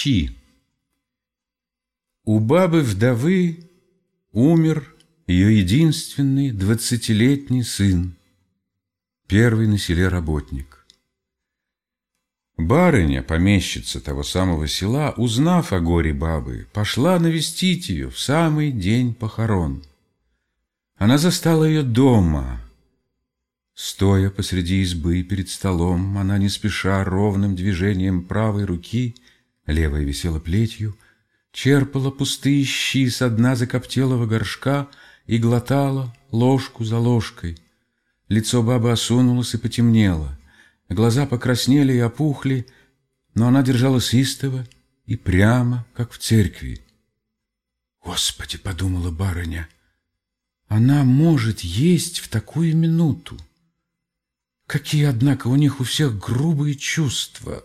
Щи У бабы-вдовы умер ее единственный двадцатилетний сын, первый на селе работник. Барыня, помещица того самого села, узнав о горе бабы, пошла навестить ее в самый день похорон. Она застала ее дома. Стоя посреди избы перед столом, она не спеша ровным движением правой руки, левая висела плетью, черпала пустые щи с дна закоптелого горшка и глотала ложку за ложкой. Лицо бабы осунулось и потемнело, глаза покраснели и опухли, но она держалась истово и прямо, как в церкви. «Господи!» — подумала барыня, — «она может есть в такую минуту!» Какие, однако, у них у всех грубые чувства!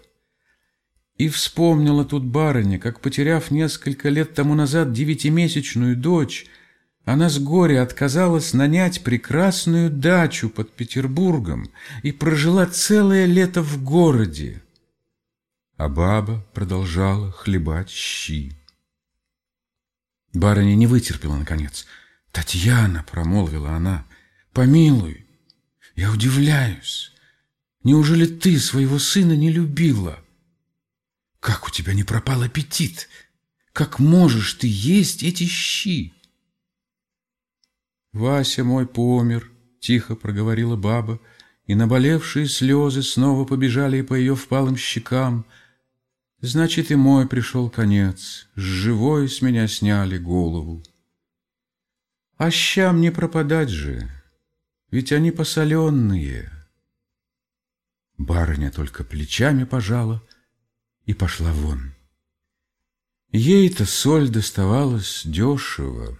И вспомнила тут барыня, как, потеряв несколько лет тому назад девятимесячную дочь, она с горя отказалась нанять прекрасную дачу под Петербургом и прожила целое лето в городе. А баба продолжала хлебать щи. Барыня не вытерпела, наконец. «Татьяна», — промолвила она, — «помилуй, я удивляюсь. Неужели ты своего сына не любила?» Как у тебя не пропал аппетит? Как можешь ты есть эти щи? Вася мой помер, тихо проговорила баба, и наболевшие слезы снова побежали по ее впалым щекам. Значит, и мой пришел конец, с живой с меня сняли голову. А щам не пропадать же, ведь они посоленные. Барыня только плечами пожала — и пошла вон. Ей-то соль доставалась дешево.